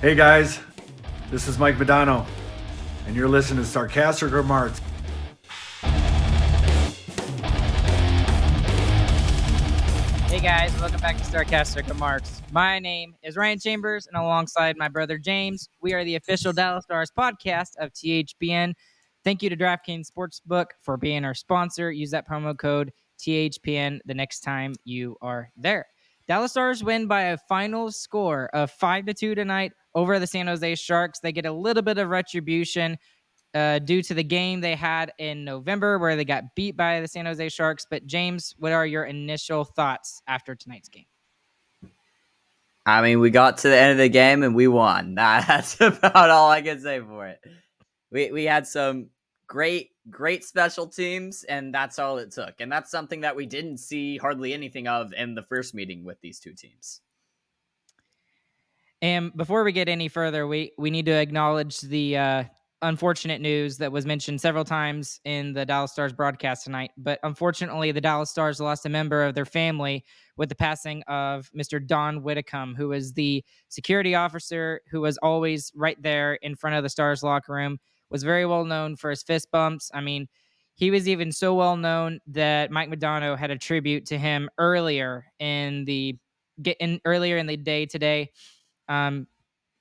Hey guys, this is Mike Modano, and you're listening to Sarcastic Remarks. Hey guys, welcome back to Sarcastic Remarks. My name is Ryan Chambers, and alongside my brother James, we are the official Dallas Stars podcast of THPN. Thank you to DraftKings Sportsbook for being our sponsor. Use that promo code THPN the next time you are there. Dallas Stars win by a final score of five to two tonight over the San Jose Sharks. They get a little bit of retribution uh, due to the game they had in November where they got beat by the San Jose Sharks. But, James, what are your initial thoughts after tonight's game? I mean, we got to the end of the game and we won. That's about all I can say for it. We we had some great great special teams and that's all it took. And that's something that we didn't see hardly anything of in the first meeting with these two teams. And before we get any further, we we need to acknowledge the uh, unfortunate news that was mentioned several times in the Dallas Stars broadcast tonight. But unfortunately, the Dallas Stars lost a member of their family with the passing of Mr. Don Whitcomb, who was the security officer who was always right there in front of the Stars locker room. Was very well known for his fist bumps. I mean, he was even so well known that Mike Modano had a tribute to him earlier in the get in earlier in the day today. Um,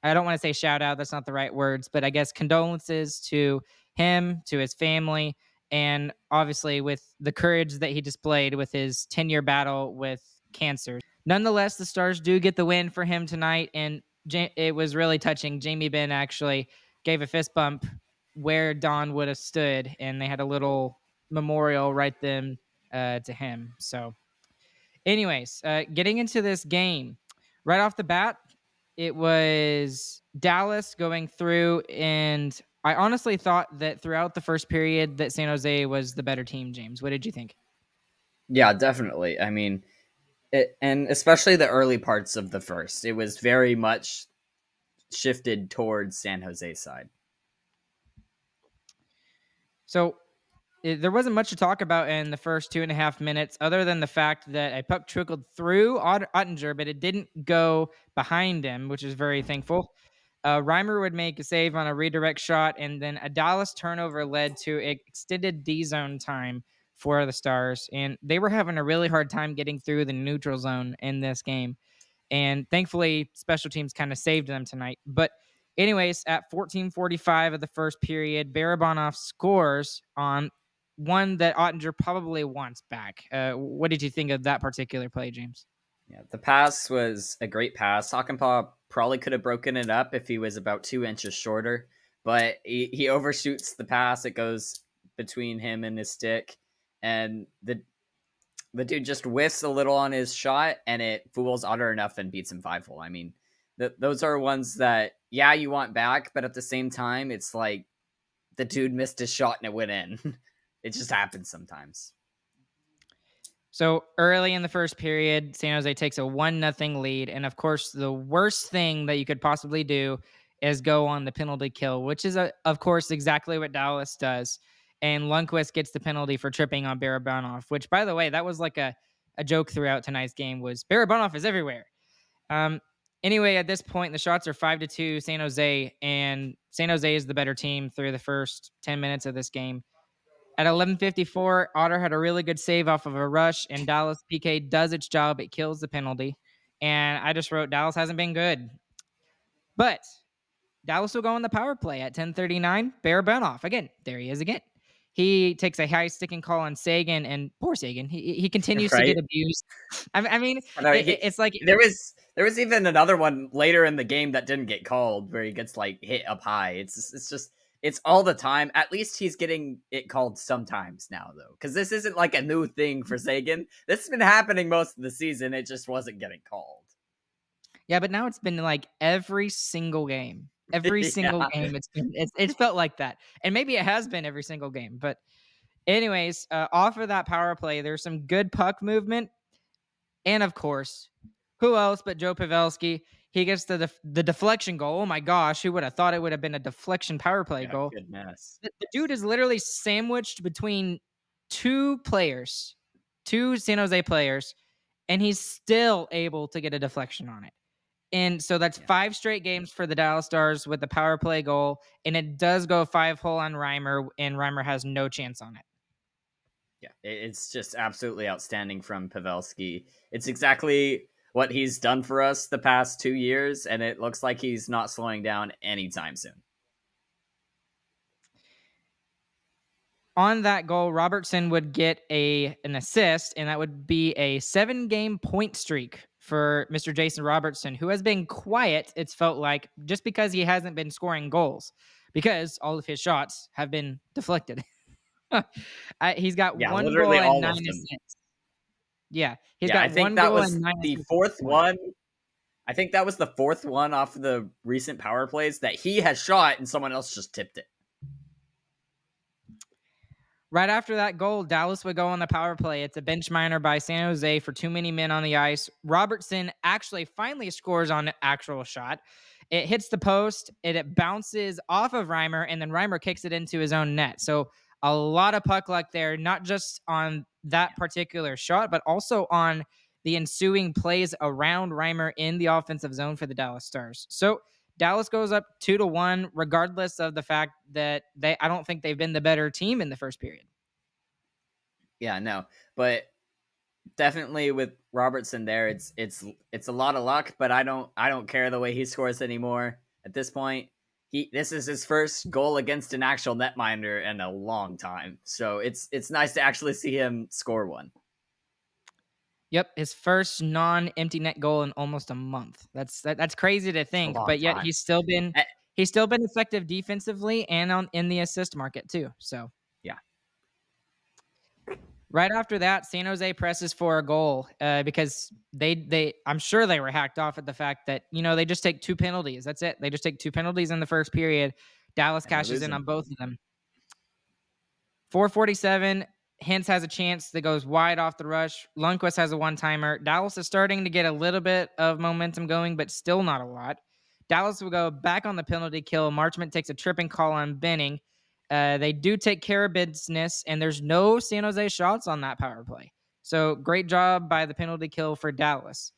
I don't want to say shout out, that's not the right words, but I guess condolences to him, to his family, and obviously with the courage that he displayed with his 10 year battle with cancer. Nonetheless, the Stars do get the win for him tonight, and it was really touching. Jamie Benn actually gave a fist bump where Don would have stood, and they had a little memorial right then uh, to him. So, anyways, uh, getting into this game, right off the bat, it was Dallas going through, and I honestly thought that throughout the first period that San Jose was the better team. James, what did you think? Yeah, definitely. I mean, it, and especially the early parts of the first, it was very much shifted towards San Jose side. So it, there wasn't much to talk about in the first two and a half minutes, other than the fact that a puck trickled through Ott- Oettinger, but it didn't go behind him, which is very thankful. Uh, Reimer would make a save on a redirect shot, and then a Dallas turnover led to extended D zone time for the Stars. And they were having a really hard time getting through the neutral zone in this game. And thankfully, special teams kind of saved them tonight. But anyways, at 14:45 of the first period, Barabanov scores on one that Oettinger probably wants back. Uh, what did you think of that particular play, James? Yeah, the pass was a great pass. Hakanpää probably could have broken it up if he was about two inches shorter, but he, he overshoots the pass. It goes between him and his stick, and the the dude just whiffs a little on his shot, and it fools Otter enough and beats him five hole. I mean, th- those are ones that yeah you want back, but at the same time, it's like the dude missed his shot and it went in. It just happens sometimes. So early in the first period, San Jose takes a one nothing lead, and of course, the worst thing that you could possibly do is go on the penalty kill, which is, a, uh, of course, exactly what Dallas does. And Lundkvist gets the penalty for tripping on Barabanov, which, by the way, that was like a, a joke throughout tonight's game. Was Barabanov is everywhere. Um, anyway, at this point, the shots are five to two, San Jose, and San Jose is the better team through the first ten minutes of this game. At 11:54, Otter had a really good save off of a rush, and Dallas PK does its job. It kills the penalty, and I just wrote Dallas hasn't been good, but Dallas will go on the power play at 10:39. Barabanov again. There he is again. He takes a high sticking call on Seguin, and poor Seguin. He he continues right? to get abused. I, I mean, know, it, he, it's like there was there was even another one later in the game that didn't get called, where he gets like hit up high. It's it's just it's all the time. At least he's getting it called sometimes now, though, because this isn't like a new thing for Seguin. This has been happening most of the season. It just wasn't getting called. Yeah, but now it's been like every single game. Every single yeah. game, it's been it's, it's felt like that, and maybe it has been every single game. But, anyways, uh, off of that power play, there's some good puck movement, and of course, who else but Joe Pavelski? He gets the def- the deflection goal. Oh my gosh, who would have thought it would have been a deflection power play yeah, goal? Goodness. The, the dude is literally sandwiched between two players, two San Jose players, and he's still able to get a deflection on it. And so that's yeah. five straight games for the Dallas Stars with the power play goal, and it does go five hole on Reimer, and Reimer has no chance on it. Yeah, it's just absolutely outstanding from Pavelski. It's exactly what he's done for us the past two years, and it looks like he's not slowing down anytime soon. On that goal, Robertson would get a an assist, and that would be a seven game point streak for Mr. Jason Robertson, who has been quiet, it's felt like, just because he hasn't been scoring goals, because all of his shots have been deflected. I, uh, he's got yeah, one goal and nine assists. Yeah, he's yeah, got I think that was the fourth one. I think that was the fourth one off of the recent power plays that he has shot and someone else just tipped it. Right after that goal, Dallas would go on the power play. It's a bench minor by San Jose for too many men on the ice. Robertson actually finally scores on an actual shot. It hits the post, it, it bounces off of Reimer, and then Reimer kicks it into his own net. So a lot of puck luck there, not just on that particular shot, but also on the ensuing plays around Reimer in the offensive zone for the Dallas Stars. So Dallas goes up two to one, regardless of the fact that they I don't think they've been the better team in the first period. Yeah, no. But definitely with Robertson there, it's it's it's a lot of luck, but I don't I don't care the way he scores anymore at this point he this is his first goal against an actual netminder in a long time. So it's it's nice to actually see him score one. Yep, his first non-empty net goal in almost a month. That's that, that's crazy to think, but yet time. he's still been eh he's still been effective defensively and on in the assist market too. So Right after that, San Jose presses for a goal uh, because they they I'm sure they were hacked off at the fact that you know they just take two penalties. That's it. They just take two penalties in the first period. Dallas cashes in on both of them. 447. Hintz has a chance that goes wide off the rush. Lundkvist has a one timer. Dallas is starting to get a little bit of momentum going, but still not a lot. Dallas will go back on the penalty kill. Marchment takes a tripping call on Benning. Uh, they do take care of business, and there's no San Jose shots on that power play. So great job by the penalty kill for Dallas.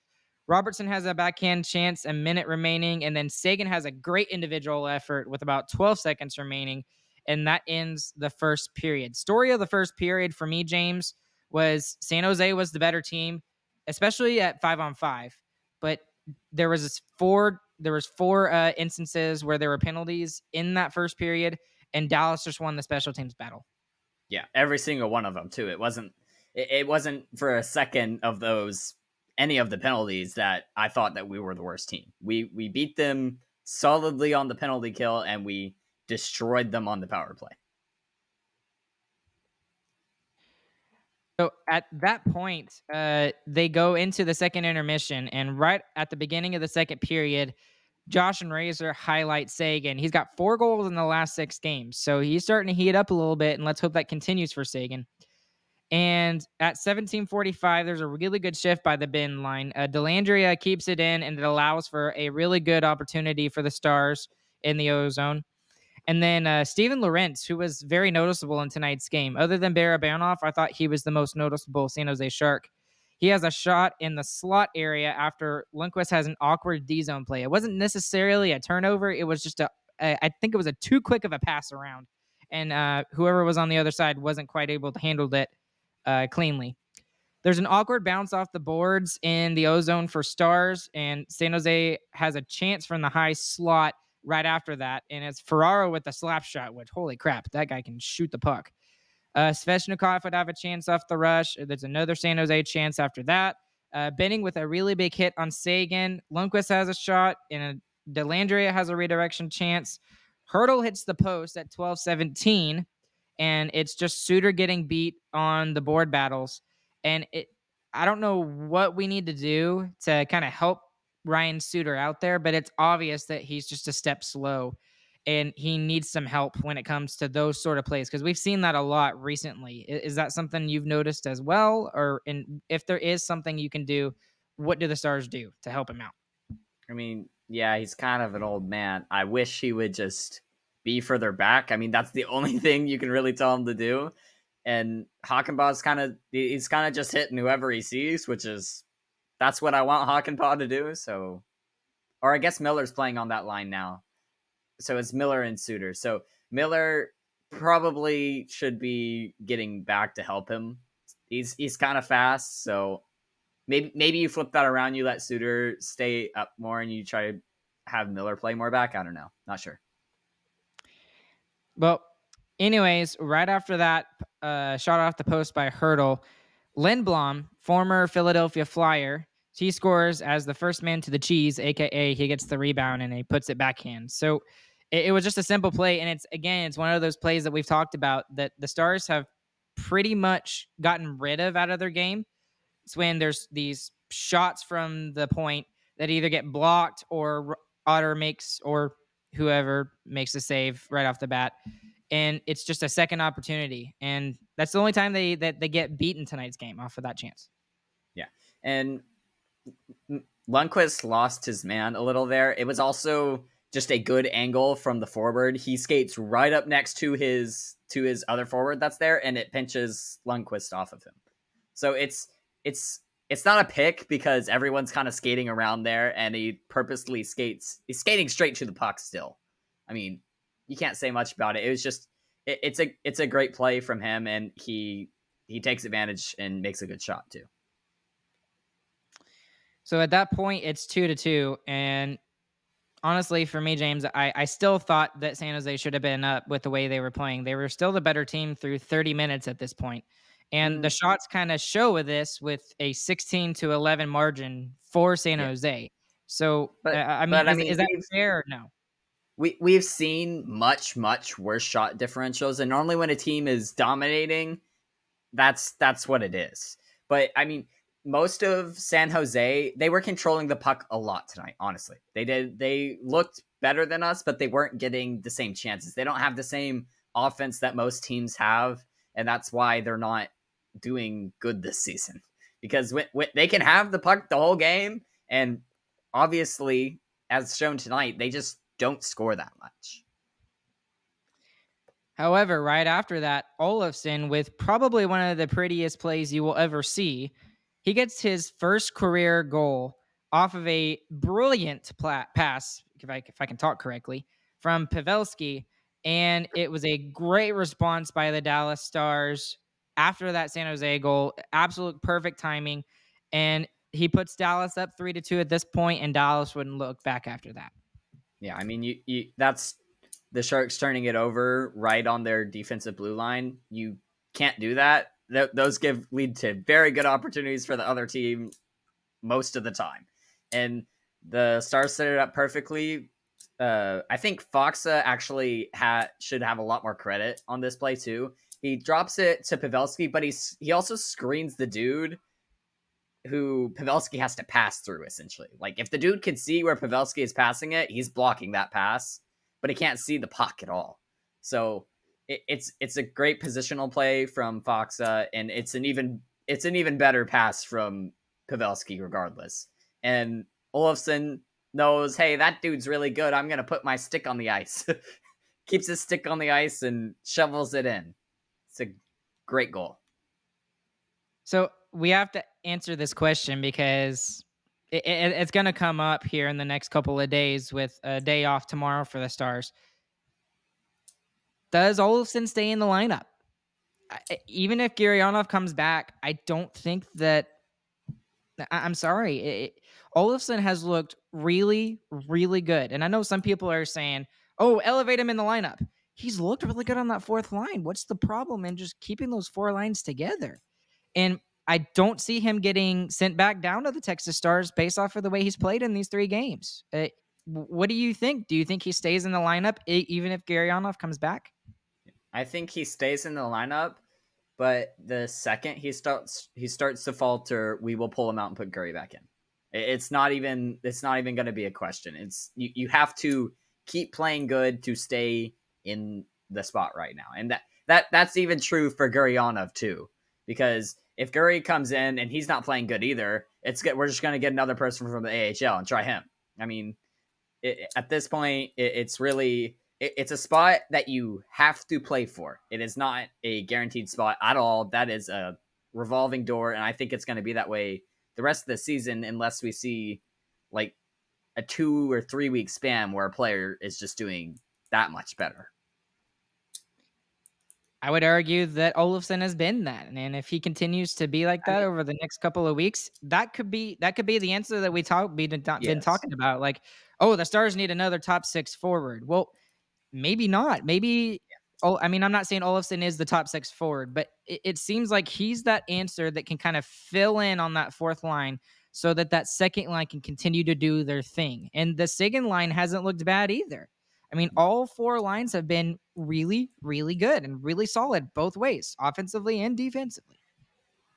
Robertson has a backhand chance, a minute remaining, and then Seguin has a great individual effort with about 12 seconds remaining, and that ends the first period. Story of the first period for me, James, was San Jose was the better team, especially at five on five. But there was four there was four uh, instances where there were penalties in that first period, and Dallas just won the special teams battle. Yeah, every single one of them too. It wasn't it, it wasn't for a second of those any of the penalties that I thought that we were the worst team. We we beat them solidly on the penalty kill and we destroyed them on the power play. So at that point, uh, they go into the second intermission, and right at the beginning of the second period, Josh and Razor highlight Seguin. He's got four goals in the last six games. So he's starting to heat up a little bit, and let's hope that continues for Seguin. And at 1745, there's a really good shift by the Benn line. Uh, Dellandrea keeps it in, and it allows for a really good opportunity for the Stars in the ozone. And then uh, Steven Lorentz, who was very noticeable in tonight's game. Other than Barabanov, I thought he was the most noticeable San Jose Shark. He has a shot in the slot area after Lundkvist has an awkward D zone play. It wasn't necessarily a turnover. It was just a, a I think it was a too quick of a pass around. And uh, whoever was on the other side wasn't quite able to handle it uh, cleanly. There's an awkward bounce off the boards in the ozone for stars, and San Jose has a chance from the high slot right after that. And it's Ferraro with the slap shot, which, holy crap, that guy can shoot the puck. Uh, Svechnikov would have a chance off the rush. There's another San Jose chance after that. Uh, Benning with a really big hit on Seguin. Lundkvist has a shot, and a Dellandrea has a redirection chance. Hertl hits the post at 12 17, and it's just Suter getting beat on the board battles. And it, I don't know what we need to do to kind of help Ryan Suter out there, but it's obvious that he's just a step slow and he needs some help when it comes to those sort of plays because we've seen that a lot recently. Is that something you've noticed as well? Or if there is something you can do, what do the Stars do to help him out? I mean, yeah, he's kind of an old man. I wish he would just be further back. I mean, that's the only thing you can really tell him to do. And Hakanpää's kind of he's kind of just hitting whoever he sees, which is that's what I want Hakanpää to do. So, or I guess Miller's playing on that line now. So it's Miller and Suter. So Miller probably should be getting back to help him. He's he's kind of fast, so maybe maybe you flip that around. You let Suter stay up more, and you try to have Miller play more back. I don't know. Not sure. Well, anyways, right after that uh, shot off the post by Hertl, Lindblom, former Philadelphia Flyer, he scores as the first man to the cheese, aka he gets the rebound and he puts it backhand. So it, it was just a simple play, and it's again, it's one of those plays that we've talked about that the Stars have pretty much gotten rid of out of their game. It's when there's these shots from the point that either get blocked or Otter makes or whoever makes the save right off the bat and it's just a second opportunity and that's the only time they that they get beaten tonight's game off of that chance yeah and lundkvist lost his man a little there it was also just a good angle from the forward. He skates right up next to his to his other forward that's there and it pinches lundkvist off of him. So it's it's it's not a pick because everyone's kind of skating around there and he purposely skates he's skating straight to the puck still. I mean you can't say much about it. It was just it, it's a it's a great play from him and he he takes advantage and makes a good shot too. So at that point it's two to two and honestly for me james i i still thought that san jose should have been up with the way they were playing they were still the better team through 30 minutes at this point and the mm-hmm. shots kind of show with this with a 16 to 11 margin for San yeah. Jose. So, but, uh, I, mean, is, I mean, is that fair or no? We, we've seen much, much worse shot differentials. And normally when a team is dominating, that's that's what it is. But I mean, most of San Jose, they were controlling the puck a lot tonight, honestly. They did they looked better than us, but they weren't getting the same chances. They don't have the same offense that most teams have, and that's why they're not doing good this season because when, when they can have the puck the whole game, and obviously, as shown tonight, they just don't score that much. However, right after that, Olofsson with probably one of the prettiest plays you will ever see, he gets his first career goal off of a brilliant pass, if I, if I can talk correctly, from Pavelski. And it was a great response by the Dallas Stars after that San Jose goal. Absolute perfect timing. And he puts Dallas up three to two at this point, and Dallas wouldn't look back after that. Yeah, I mean, you, you that's the Sharks turning it over right on their defensive blue line. You can't do that. Th- those give lead to very good opportunities for the other team most of the time, and the Stars set it up perfectly. Uh, I think Faksa actually ha- should have a lot more credit on this play too. He drops it to Pavelski, but he's he also screens the dude who Pavelski has to pass through essentially. Like if the dude can see where Pavelski is passing it, he's blocking that pass, but he can't see the puck at all. So it, it's it's a great positional play from Faksa, and it's an even it's an even better pass from Pavelski regardless. And Olofsson knows, hey, that dude's really good. I'm gonna put my stick on the ice. Keeps his stick on the ice and shovels it in. It's a great goal. So we have to answer this question because it, it, it's going to come up here in the next couple of days with a day off tomorrow for the Stars. Does Olofsson stay in the lineup? I, even if Gurianov comes back, I don't think that. I, am sorry. It, Olofsson has looked really, really good. And I know some people are saying, oh, elevate him in the lineup he's looked really good on that fourth line. What's the problem in just keeping those four lines together? And I don't see him getting sent back down to the Texas Stars based off of the way he's played in these three games. Uh, what do you think? Do you think he stays in the lineup even if Gurianov comes back? I think he stays in the lineup, but the second he starts he starts to falter, we will pull him out and put Gary back in. It's not even it's not even going to be a question. It's you, you have to keep playing good to stay in the spot right now, and that that that's even true for Gurianov too, because if Guri comes in and he's not playing good either, it's. We're just going to get another person from the AHL and try him. I mean, it, at this point, it, it's really it, it's a spot that you have to play for. It is not a guaranteed spot at all. That is a revolving door, and I think it's going to be that way the rest of the season unless we see like a two or three week span where a player is just doing that much better. I would argue that Olofsson has been that, and if he continues to be like that I mean, over the next couple of weeks, that could be that could be the answer that we talk been, been yes. talking about. Like, oh, the Stars need another top six forward. Well, maybe not. Maybe. Oh, I mean, I'm not saying Olofsson is the top six forward, but it, it seems like he's that answer that can kind of fill in on that fourth line so that that second line can continue to do their thing. And the second line hasn't looked bad either. I mean, mm-hmm. all four lines have been really, really good and really solid both ways, offensively and defensively.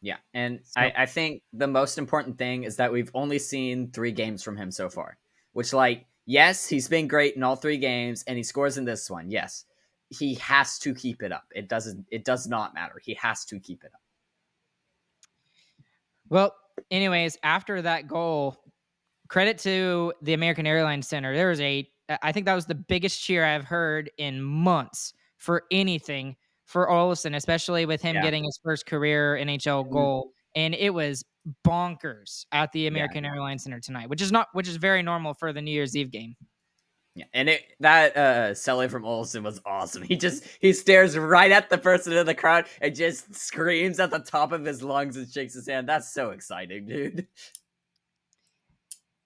Yeah. And so, I, I think the most important thing is that we've only seen three games from him so far, which, like, yes, he's been great in all three games and he scores in this one. Yes. He has to keep it up. It doesn't, it does not matter. He has to keep it up. Well, anyways, after that goal, credit to the American Airlines Center. There was a I think that was the biggest cheer I've heard in months for anything for Olofsson, especially with him yeah. getting his first career NHL mm-hmm. goal. And it was bonkers at the American yeah. Airlines Center tonight, which is not which is very normal for the New Year's Eve game. Yeah, and it that uh selling from Olsen was awesome. He just he stares right at the person in the crowd and just screams at the top of his lungs and shakes his hand. That's so exciting, dude.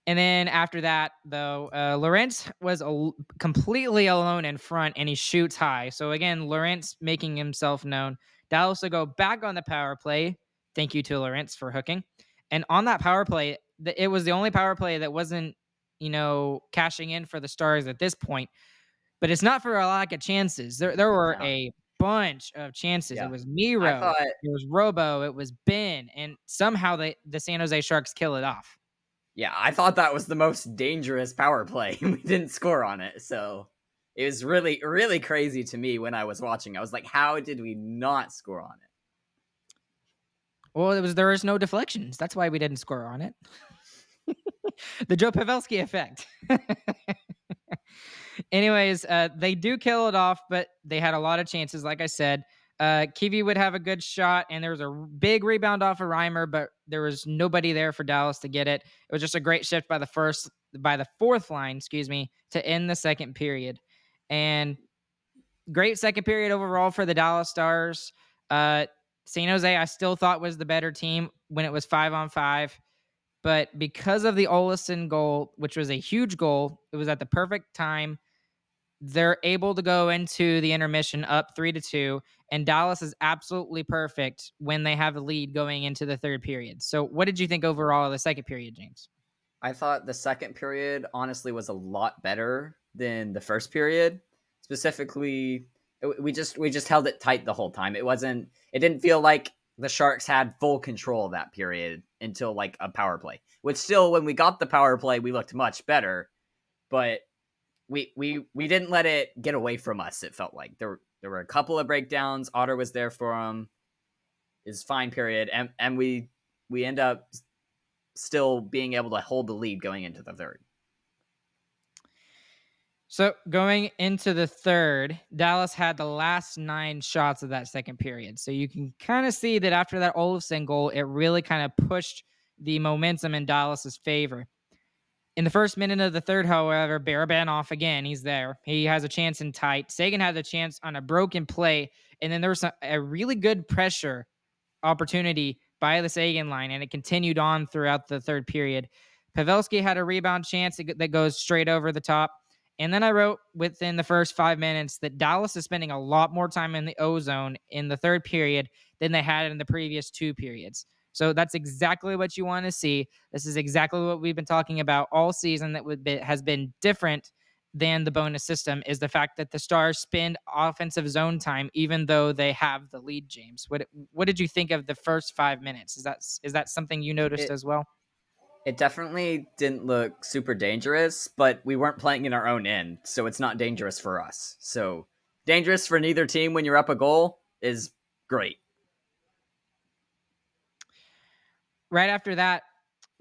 And then after that, though, uh, Lorentz was a, completely alone in front and he shoots high. So again, Lorentz making himself known. Dallas will go back on the power play. Thank you to Lorentz for hooking. And on that power play, it was the only power play that wasn't, you know, cashing in for the Stars at this point. But it's not for a lack of chances. There, there were a bunch of chances. Yeah. It was Miro, thought... it was Robo, it was Benn, and somehow the the San Jose Sharks kill it off. Yeah, I thought that was the most dangerous power play. we didn't score on it, so it was really, really crazy to me when I was watching. I was like, how did we not score on it? Well, it was there was no deflections. That's why we didn't score on it. the Joe Pavelski effect. Anyways, uh, they do kill it off, but they had a lot of chances. Like I said, uh, Kiwi would have a good shot, and there was a big rebound off of Reimer, but there was nobody there for Dallas to get it. It was just a great shift by the first, by the fourth line, excuse me, to end the second period, and great second period overall for the Dallas Stars. Uh, San Jose, I still thought was the better team when it was five on five, but because of the Olofsson goal, which was a huge goal, it was at the perfect time they're able to go into the intermission up three to two, and Dallas is absolutely perfect when they have a lead going into the third period. So, what did you think overall of the second period, James? I thought the second period honestly was a lot better than the first period. Specifically, we just we just held it tight the whole time. It wasn't. It didn't feel like the Sharks had full control of that period until like a power play. Which still, when we got the power play, we looked much better. But we we we didn't let it get away from us. It felt like there there were a couple of breakdowns. Otter was there for him. Is fine period, and and we we end up still being able to hold the lead going into the third. So going into the third, Dallas had the last nine shots of that second period. So you can kind of see that after that Olofsson goal, it really kind of pushed the momentum in Dallas's favor. In the first minute of the third, however, Barabanov again, he's there. He has a chance in tight. Seguin had a chance on a broken play, and then there was a, really good pressure opportunity by the Seguin line, and it continued on throughout the third period. Pavelski had a rebound chance that goes straight over the top. And then I wrote within the first five minutes that Dallas is spending a lot more time in the O zone in the third period than they had in the previous two periods. So that's exactly what you want to see. This is exactly what we've been talking about all season that would be, has been different than the Bowness system is the fact that the Stars spend offensive zone time even though they have the lead. James, what what did you think of the first five minutes? Is that is that something you noticed it, as well? It definitely didn't look super dangerous, but we weren't playing in our own end, so it's not dangerous for us. So dangerous for neither team when you're up a goal is great. Right after that,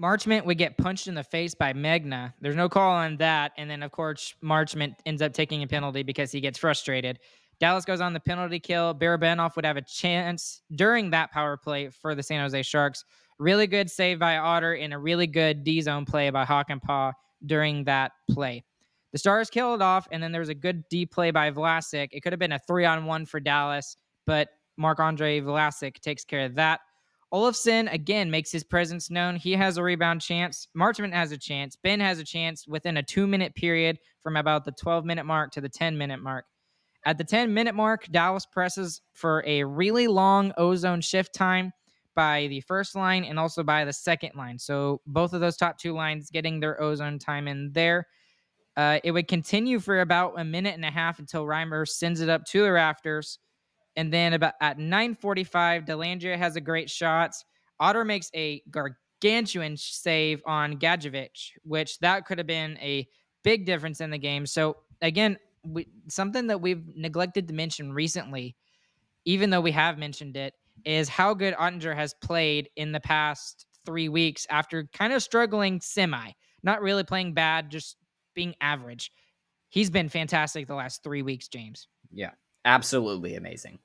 Marchment would get punched in the face by Megna. There's no call on that. And then, of course, Marchment ends up taking a penalty because he gets frustrated. Dallas goes on the penalty kill. Barabanov would have a chance during that power play for the San Jose Sharks. Really good save by Otter and a really good D zone play by Hakanpää during that play. The Stars killed off, and then there was a good D play by Vlasic. It could have been a three on one for Dallas, but Marc Andre Vlasic takes care of that. Olofsson again makes his presence known. He has a rebound chance. Marchment has a chance. Benn has a chance within a two minute period from about the 12 minute mark to the 10 minute mark. At the 10 minute mark, Dallas presses for a really long ozone shift time by the first line and also by the second line. So both of those top two lines getting their ozone time in there. Uh, it would continue for about a minute and a half until Reimer sends it up to the rafters. And then about at 9:45, Dellandrea has a great shot. Otter makes a gargantuan save on Gadjovich, which that could have been a big difference in the game. So again, we, something that we've neglected to mention recently, even though we have mentioned it, is how good Oettinger has played in the past three weeks after kind of struggling semi, not really playing bad, just being average. He's been fantastic the last three weeks, James. Yeah, absolutely amazing.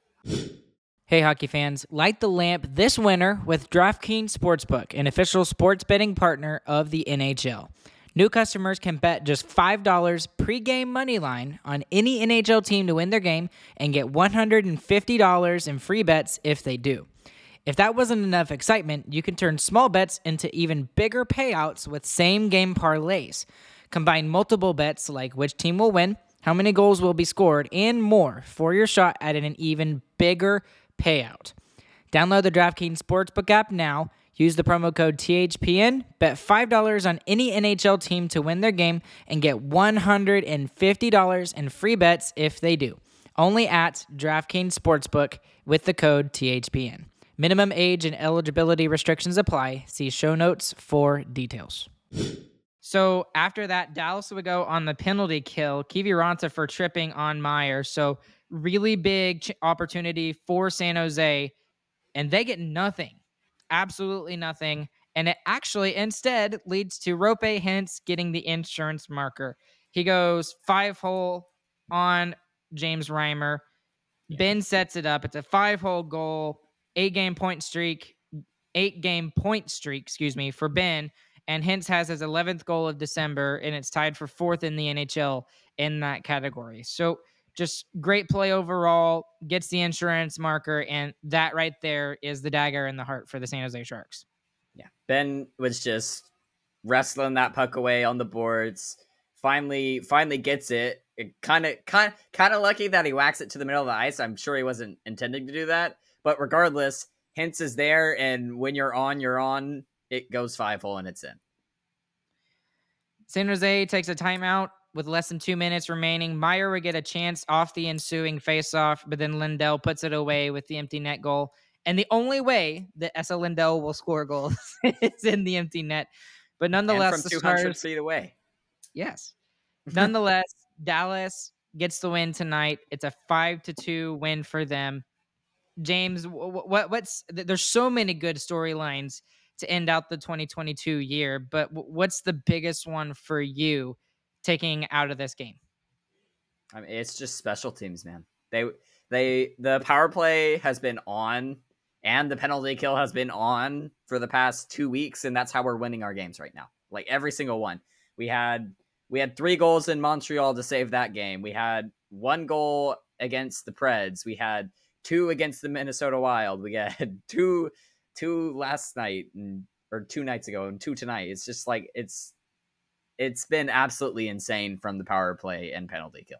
Hey, hockey fans, light the lamp this winter with DraftKings Sportsbook, an official sports betting partner of the NHL. New customers can bet just $5 pregame money line on any NHL team to win their game and get $150 in free bets if they do. If that wasn't enough excitement, you can turn small bets into even bigger payouts with same game parlays. Combine multiple bets like which team will win how many goals will be scored, and more for your shot at an even bigger payout. Download the DraftKings Sportsbook app now. Use the promo code THPN. Bet $5 on any NHL team to win their game and get $150 in free bets if they do. Only at DraftKings Sportsbook with the code THPN. Minimum age and eligibility restrictions apply. See show notes for details. So after that, Dallas would go on the penalty kill, Kiviranta for tripping on Meier. So really big opportunity for San Jose, and they get nothing, absolutely nothing. And it actually instead leads to Roope Hintz getting the insurance marker. He goes five hole on James Reimer. Yeah. Benn sets it up. It's a five hole goal, eight game point streak, eight game point streak, excuse me, for Benn. and Hintz has his 11th goal of December, and it's tied for fourth in the NHL in that category. So just great play overall, gets the insurance marker, and that right there is the dagger in the heart for the San Jose Sharks. Yeah, Benn was just wrestling that puck away on the boards. Finally, finally gets it. Kind of, kind, kind of lucky that he whacks it to the middle of the ice. I'm sure he wasn't intending to do that, but regardless, Hintz is there, and when you're on, you're on it goes five hole and it's in. San Jose takes a timeout with less than two minutes remaining. Meier would get a chance off the ensuing faceoff, but then Lindell puts it away with the empty net goal. And the only way that Esa Lindell will score goals is in the empty net. But nonetheless, and from 200 Stars, feet away. Yes. Nonetheless, Dallas gets the win tonight. It's a five to two win for them. James, what, what's there's so many good storylines to end out the 2022 year. But what's the biggest one for you taking out of this game? I mean, it's just special teams, man. They they the power play has been on and the penalty kill has been on for the past 2 weeks and that's how we're winning our games right now. Like every single one. We had we had 3 goals in Montreal to save that game. We had one goal against the Preds. We had two against the Minnesota Wild. We had two two last night and or two nights ago and two tonight. It's just like it's it's been absolutely insane from the power play and penalty kill.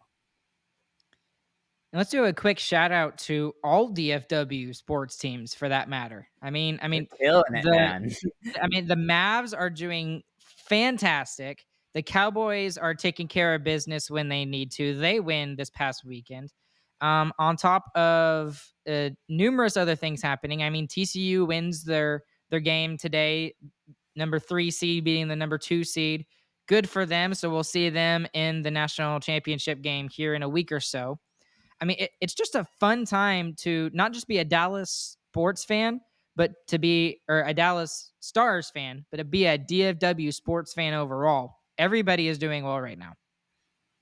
And let's do a quick shout out to all DFW sports teams for that matter. I mean, I mean, killing it, the- man. I mean, the Mavs are doing fantastic. The Cowboys are taking care of business when they need to. They win this past weekend. Um, on top of uh, numerous other things happening. I mean, TCU wins their their game today. Number three seed beating the number two seed. Good for them. So we'll see them in the national championship game here in a week or so. I mean, it, it's just a fun time to not just be a Dallas sports fan, but to be or a Dallas Stars fan, but to be a DFW sports fan overall. Everybody is doing well right now.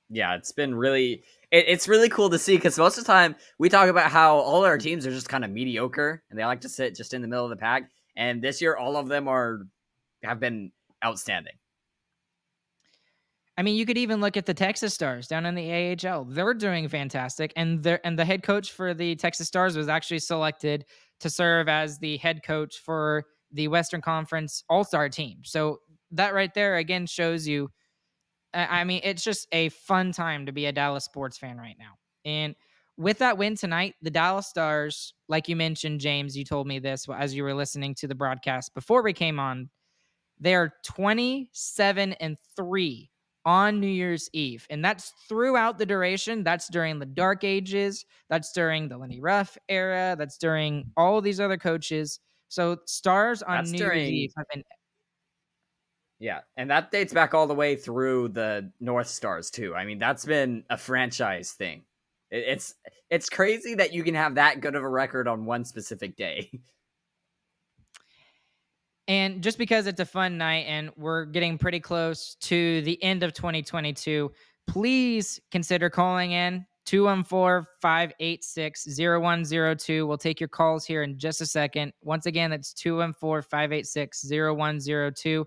yeah, it's been really it, it's really cool to see because most of the time we talk about how all our teams are just kind of mediocre and they like to sit just in the middle of the pack. And this year, all of them are have been outstanding. I mean, you could even look at the Texas Stars down in the AHL. They're doing fantastic, and they and the head coach for the Texas Stars was actually selected to serve as the head coach for the Western Conference All Star team. So that right there again shows you. I mean, it's just a fun time to be a Dallas sports fan right now. And with that win tonight, the Dallas Stars, like you mentioned, James, you told me this as you were listening to the broadcast before we came on. They are 27 and 3 on New Year's Eve. And that's throughout the duration. That's during the dark ages. That's during the Lindy Ruff era. That's during all these other coaches. So stars on That's New during- Year's Eve have been Yeah, and that dates back all the way through the North Stars too. I mean, that's been a franchise thing. It's it's crazy that you can have that good of a record on one specific day. And just because it's a fun night and we're getting pretty close to the end of 2022, please consider calling in 214 586 0102. We'll take your calls here in just a second. Once again, that's 214 586 0102.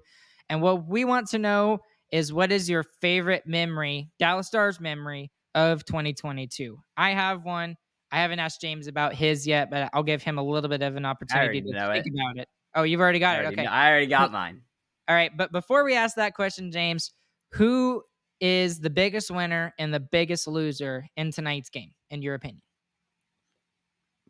And what we want to know is what is your favorite memory, Dallas Stars memory of 2022? I have one. I haven't asked James about his yet, but I'll give him a little bit of an opportunity to think it. about it. Oh, you've already got I it. Okay. I already got mine. All right, but before we ask that question, James, who is the biggest winner and the biggest loser in tonight's game, in your opinion?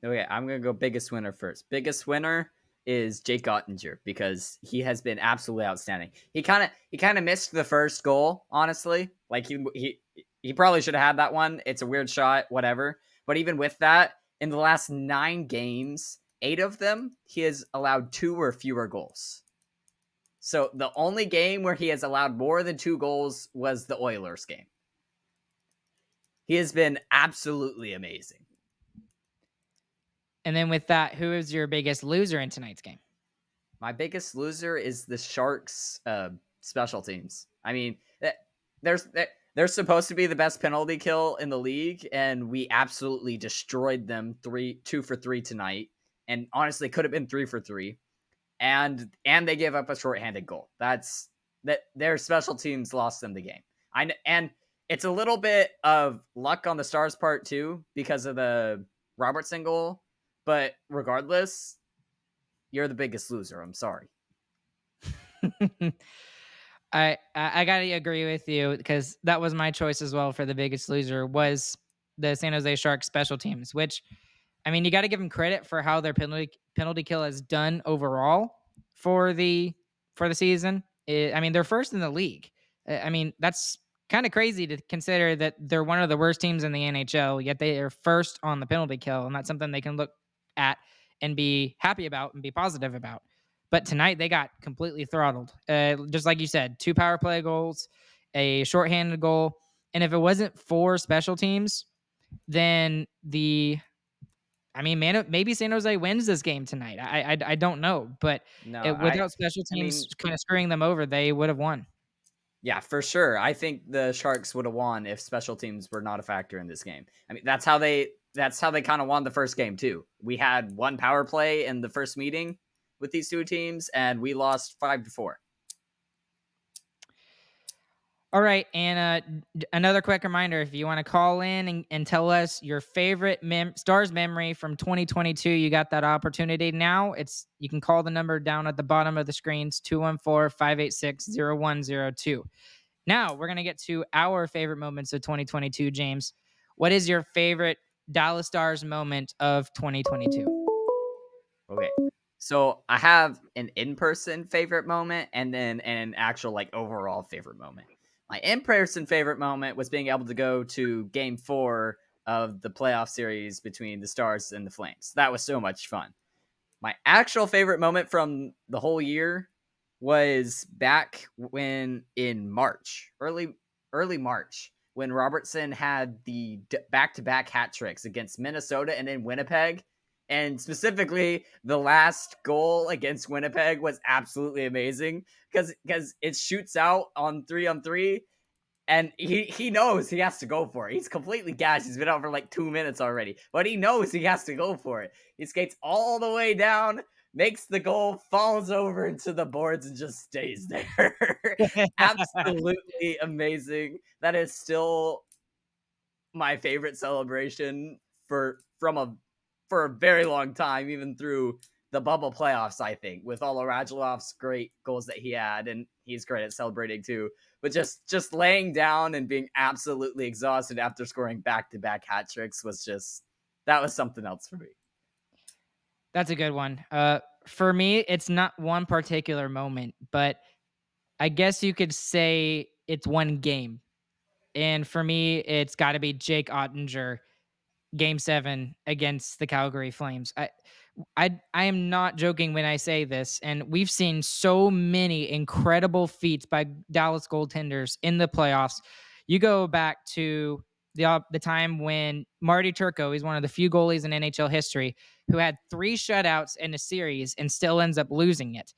Okay, I'm gonna go biggest winner first. Biggest winner is Jake Oettinger because he has been absolutely outstanding. He kind of he kind of missed the first goal, honestly. Like he he he probably should have had that one. It's a weird shot, whatever. But even with that, in the last nine games, eight of them he has allowed two or fewer goals. So the only game where he has allowed more than two goals was the Oilers game. He has been absolutely amazing. And then with that, who is your biggest loser in tonight's game? My biggest loser is the Sharks' uh, special teams. I mean, there's they're, they're supposed to be the best penalty kill in the league, and we absolutely destroyed them three, two for three tonight. And honestly, could have been three for three. And and they gave up a shorthanded goal. That's that their special teams lost them the game. I and it's a little bit of luck on the Stars' part too because of the Robertson goal. But regardless, you're the biggest loser. I'm sorry. I I, I gotta agree with you because that was my choice as well for the biggest loser was the San Jose Sharks special teams, which I mean you got to give them credit for how their penalty penalty kill has done overall for the for the season. I I mean they're first in the league. I mean that's kind of crazy to consider that they're one of the worst teams in the NHL, yet they are first on the penalty kill, and that's something they can look at and be happy about and be positive about. But tonight they got completely throttled. Uh, just like you said, two power play goals, a shorthanded goal, and if it wasn't for special teams, then the, I mean, man, maybe San Jose wins this game tonight. I I, I don't know, but No, it, I- without special I teams mean- kind of screwing them over, they would have won. yeah, for sure. I think the Sharks would have won if special teams were not a factor in this game. I mean, that's how they that's how they kind of won the first game too. We had one power play in the first meeting with these two teams, and we lost five to four. All right, and uh, another quick reminder: if you want to call in and, and tell us your favorite mem- stars memory from 2022, you got that opportunity now. It's you can call the number down at the bottom of the screens 214-586-0102. Now we're gonna get to our favorite moments of 2022. James, what is your favorite Dallas Stars moment of 2022. Okay. So I have an in-person favorite moment and then an actual like overall favorite moment. My in-person favorite moment was being able to go to game 4 of the playoff series between the Stars and the Flames. That was so much fun. My actual favorite moment from the whole year was back when in March, early early March, when Robertson had the back-to-back hat tricks against Minnesota and then Winnipeg. And specifically, the last goal against Winnipeg was absolutely amazing because because it shoots out on three on three, and he he knows he has to go for it. He's completely gassed. He's been out for like two minutes already, but he knows he has to go for it. He skates all the way down, makes the goal, falls over into the boards, and just stays there. Absolutely amazing. That is still my favorite celebration for from a for a very long time, even through the bubble playoffs, I think, with all of Radulov's great goals that he had, and he's great at celebrating too. But just just laying down and being absolutely exhausted after scoring back to back hat tricks was just that was something else for me. That's a good one. Uh, for me, it's not one particular moment, but I guess you could say it's one game. And for me, it's got to be Jake Oettinger, Game Seven against the Calgary Flames. I I I am not joking when I say this, and we've seen so many incredible feats by Dallas goaltenders in the playoffs. You go back to the uh, the time when Marty Turco, he's one of the few goalies in NHL history who had three shutouts in a series and still ends up losing it.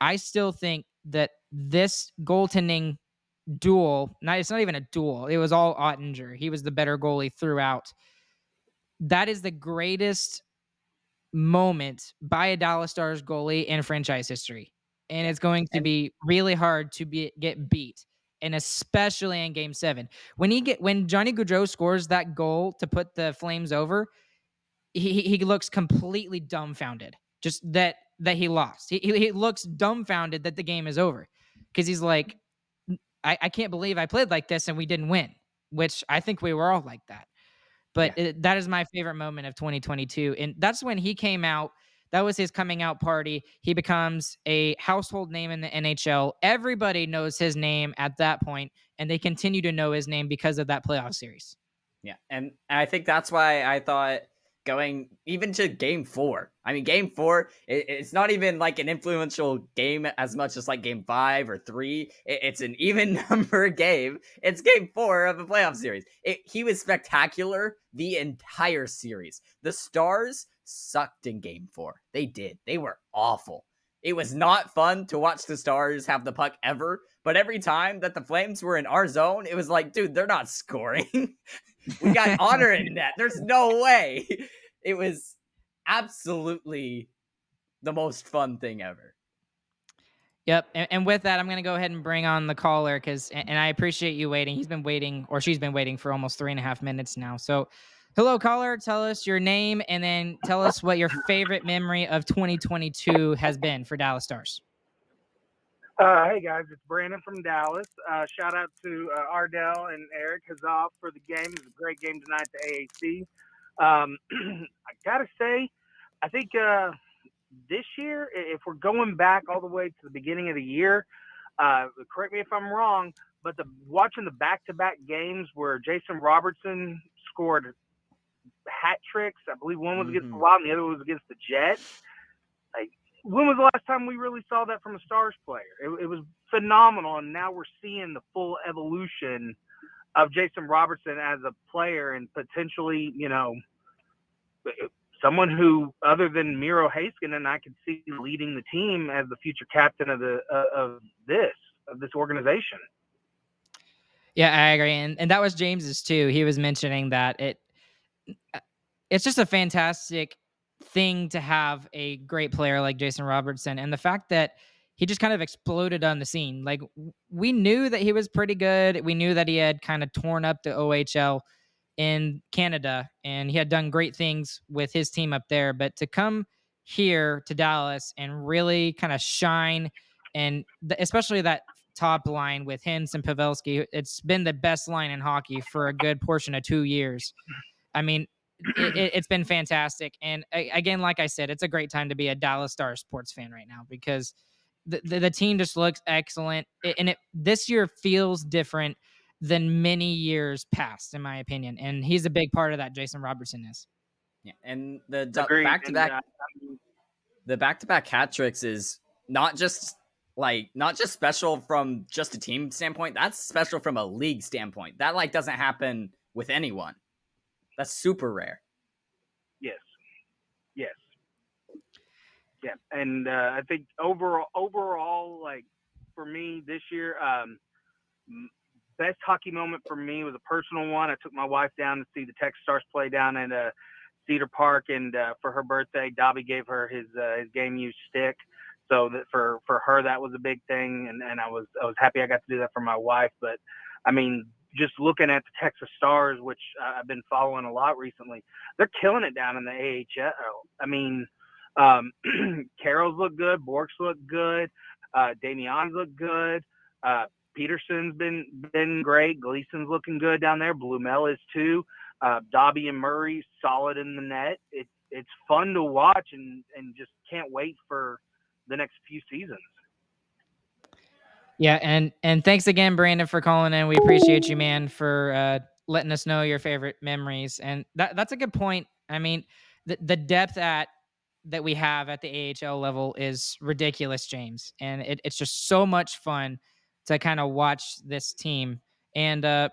I still think that this goaltending duel, not it's not even a duel. It was all Oettinger. He was the better goalie throughout. That is the greatest moment by a Dallas Stars goalie in franchise history. And it's going to be really hard to be get beat. And especially in game seven. When he get when Johnny Gaudreau scores that goal to put the Flames over, he he looks completely dumbfounded. Just that that he lost. He he looks dumbfounded that the game is over. Because he's like, I, I can't believe I played like this and we didn't win. Which I think we were all like that. But yeah. it, that is my favorite moment of 2022. And that's when he came out. That was his coming out party. He becomes a household name in the NHL. Everybody knows his name at that point, and they continue to know his name because of that playoff series. Yeah. And I think that's why I thought going even to game four. I mean, game four, it, it's not even like an influential game as much as like game five or three. It, it's an even number game. It's game four of a playoff series. It, he was spectacular the entire series. The Stars sucked in game four. They did. They were awful. It was not fun to watch the Stars have the puck ever, but every time that the Flames were in our zone, it was like, dude, they're not scoring. We got honor in that. There's no way. It was absolutely the most fun thing ever. Yep. And, and with that, I'm going to go ahead and bring on the caller because, and, and I appreciate you waiting. He's been waiting, or she's been waiting for almost three and a half minutes now. So, hello, caller. Tell us your name and then tell us what your favorite memory of 2022 has been for Dallas Stars. Uh, hey guys, it's Brandon from Dallas. Uh, shout out to uh, Ardell and Eric Hazaf for the game. It was a great game tonight at the AAC. Um, I gotta say, I think uh, this year, if we're going back all the way to the beginning of the year, uh, correct me if I'm wrong, but the watching the back-to-back games where Jason Robertson scored hat tricks. I believe one was mm-hmm. against the Wild and the other was against the Jets. When was the last time we really saw that from a Stars player? It, it, was phenomenal, and now we're seeing the full evolution of Jason Robertson as a player, and potentially, you know, someone who, other than Miro Heiskanen, I could see leading the team as the future captain of the uh, of this of this organization. Yeah, I agree, and and that was James's too. He was mentioning that it it's just a fantastic thing to have a great player like Jason Robertson and the fact that he just kind of exploded on the scene. Like we knew that he was pretty good. We knew that he had kind of torn up the OHL in Canada and he had done great things with his team up there, but to come here to Dallas and really kind of shine and especially that top line with Hintz and Pavelski, it's been the best line in hockey for a good portion of 2 years. I mean, it, has been fantastic. And again, like I said, it's a great time to be a Dallas Stars sports fan right now because the, the, the team just looks excellent. And it this year feels different than many years past, in my opinion. And he's a big part of that. Jason Robertson is. Yeah, and the back to back, uh, the back to back hat tricks is not just like not just special from just a team standpoint. That's special from a league standpoint. That like doesn't happen with anyone. That's super rare. Yes. Yes. Yeah, and uh, I think overall, overall, like for me this year, um, best hockey moment for me was a personal one. I took my wife down to see the Texas Stars play down at uh, Cedar Park, and uh, for her birthday, Dobby gave her his uh, his game used stick. So that for for her that was a big thing, and and I was I was happy I got to do that for my wife. But I mean, just looking at the Texas Stars, which I've been following a lot recently, they're killing it down in the AHL. I mean, um, Carroll's look good, Bourque's look good, uh, Damiani's look good, uh, Peterson's been been great, Gleason's looking good down there, Blumel is too. Uh, Dobby and Murray solid in the net. It's it's fun to watch and and just can't wait for the next few seasons. Yeah, and and thanks again, Brandon, for calling in. We appreciate you, man, for uh, letting us know your favorite memories. And that that's a good point. I mean, the the depth at that we have at the AHL level is ridiculous, James, and it, it's just so much fun to kind of watch this team. And uh,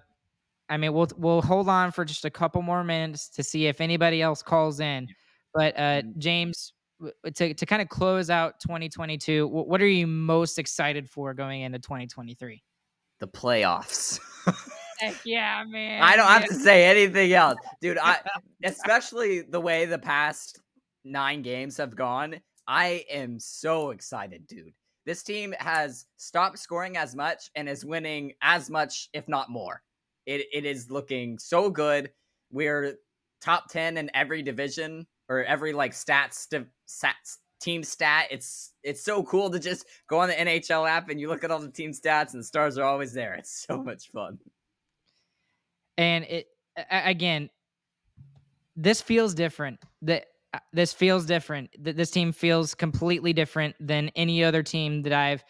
I mean, we'll we'll hold on for just a couple more minutes to see if anybody else calls in. But uh. James, Uh, to to kind of close out 2022, what are you most excited for going into 2023? The playoffs. Heck yeah, man. I don't have to say anything else, dude. I especially the way the past nine games have gone. I am so excited, dude. This team has stopped scoring as much and is winning as much, if not more. It it is looking so good. We're top ten in every division or every like stats, stats team stat. It's it's so cool to just go on the NHL app and you look at all the team stats and the stars are always there. It's so much fun. And it again, this feels different. That uh, this feels different. That this team feels completely different than any other team that I've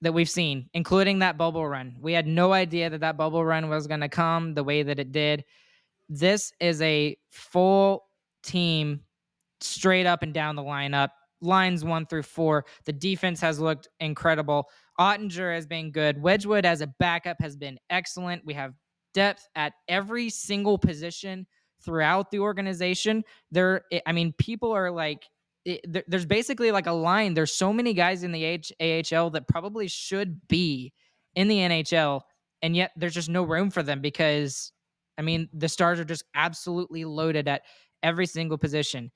that we've seen, including that bubble run. We had no idea that that bubble run was going to come the way that it did. This is a full team straight up and down the lineup. Lines one through four. The defense has looked incredible. Oettinger has been good. Wedgwood as a backup has been excellent. We have depth at every single position throughout the organization. There, I mean, people are like, it, there's basically like a line. There's so many guys in the H- AHL that probably should be in the NHL, and yet there's just no room for them because, I mean, the stars are just absolutely loaded at every single position.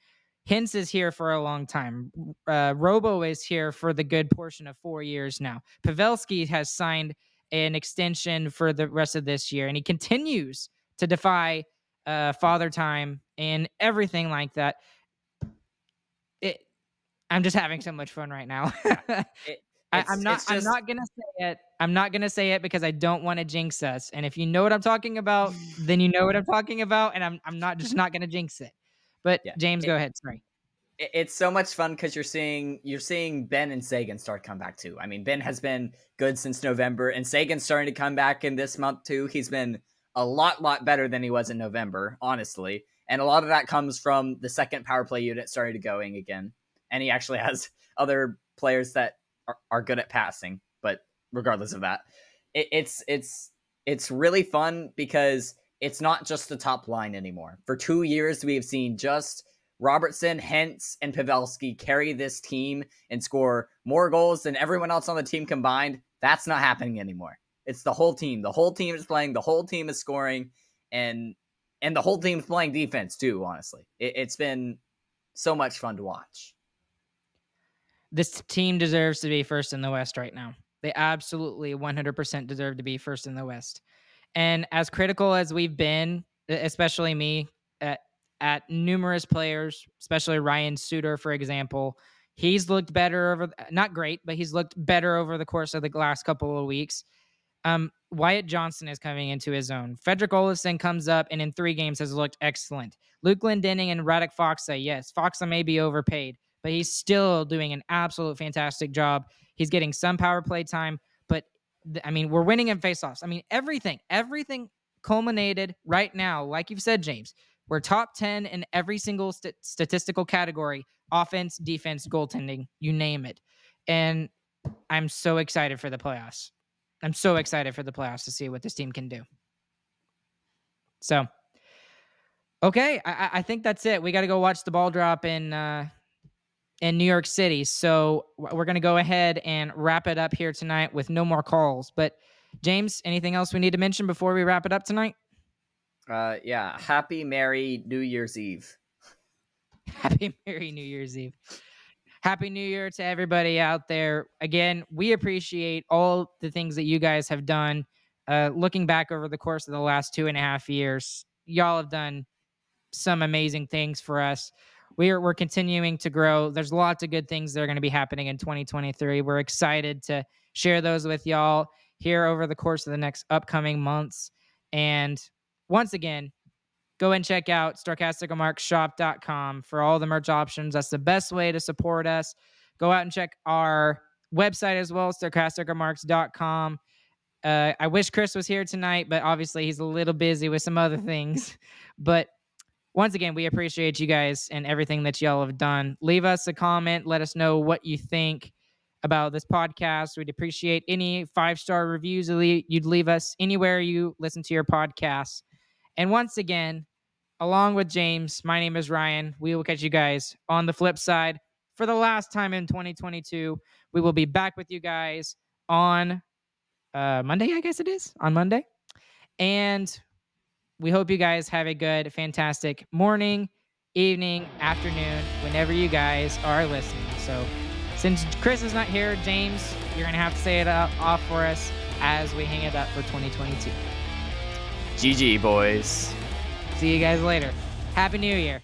Hintz is here for a long time. Uh, Robo is here for the good portion of four years now. Pavelski has signed an extension for the rest of this year, and he continues to defy uh, father time and everything like that. It, I'm just having so much fun right now. it, I, am not. Just... I'm not gonna say it. I'm not gonna say it because I don't want to jinx us. And if you know what I'm talking about, then you know what I'm talking about. And I'm. I'm not just not gonna jinx it. But yeah. James, it, go ahead. Sorry. It's so much fun because you're seeing you're seeing Benn and Seguin start come back too. I mean, Benn has been good since November, and Seguin's starting to come back in this month too. He's been a lot, lot better than he was in November, honestly. And a lot of that comes from the second power play unit starting to going again. And he actually has other players that are, are good at passing. But regardless of that, it, it's it's it's really fun because it's not just the top line anymore. For two years, we have seen just Robertson, Hintz, and Pavelski carry this team and score more goals than everyone else on the team combined. That's not happening anymore. It's the whole team. The whole team is playing. The whole team is scoring, and and the whole team's playing defense too. Honestly, it, it's been so much fun to watch. This team deserves to be first in the West right now. They absolutely 100% deserve to be first in the West. And as critical as we've been, especially me, at, at numerous players, especially Ryan Suter, for example, he's looked better over, not great, but he's looked better over the course of the last couple of weeks. Um, Wyatt Johnston is coming into his own. Fredrik Olofsson comes up and in three games has looked excellent. Luke Glendening and Radek Faksa, yes, Faksa may be overpaid, but he's still doing an absolute fantastic job. He's getting some power play time, but th- I mean, we're winning in faceoffs. I mean, everything, everything culminated right now, like you've said, James. We're top 10 in every single st- statistical category offense, defense, goaltending, you name it. And I'm so excited for the playoffs. I'm so excited for the playoffs to see what this team can do. So, okay, I, I think that's it. We got to go watch the ball drop and uh, in New York City. So we're gonna go ahead and wrap it up here tonight with no more calls. But James, anything else we need to mention before we wrap it up tonight? Uh, yeah. Happy Merry New Year's Eve. Happy Merry New Year's Eve. Happy New Year to everybody out there. Again, we appreciate all the things that you guys have done. Uh, looking back over the course of the last two and a half years, y'all have done some amazing things for us. We're we're continuing to grow. There's lots of good things that are going to be happening in 2023. We're excited to share those with y'all here over the course of the next upcoming months. And once again, go and check out sarcasticomarkshop.com for all the merch options. That's the best way to support us. Go out and check our website as well, sarcasticomarks.com. Uh, I wish Chris was here tonight, but obviously he's a little busy with some other things. But once again, we appreciate you guys and everything that y'all have done. Leave us a comment. Let us know what you think about this podcast. We'd appreciate any five star reviews you'd leave us anywhere you listen to your podcasts. And once again, along with James, my name is Ryan. We will catch you guys on the flip side for the last time in 2022. We will be back with you guys on uh, Monday, I guess it is on Monday. And we hope you guys have a good, fantastic morning, evening, afternoon, whenever you guys are listening. So, since Chris is not here, James, you're going to have to say it uh, off for us as we hang it up for 2022. GG, boys. See you guys later. Happy New Year.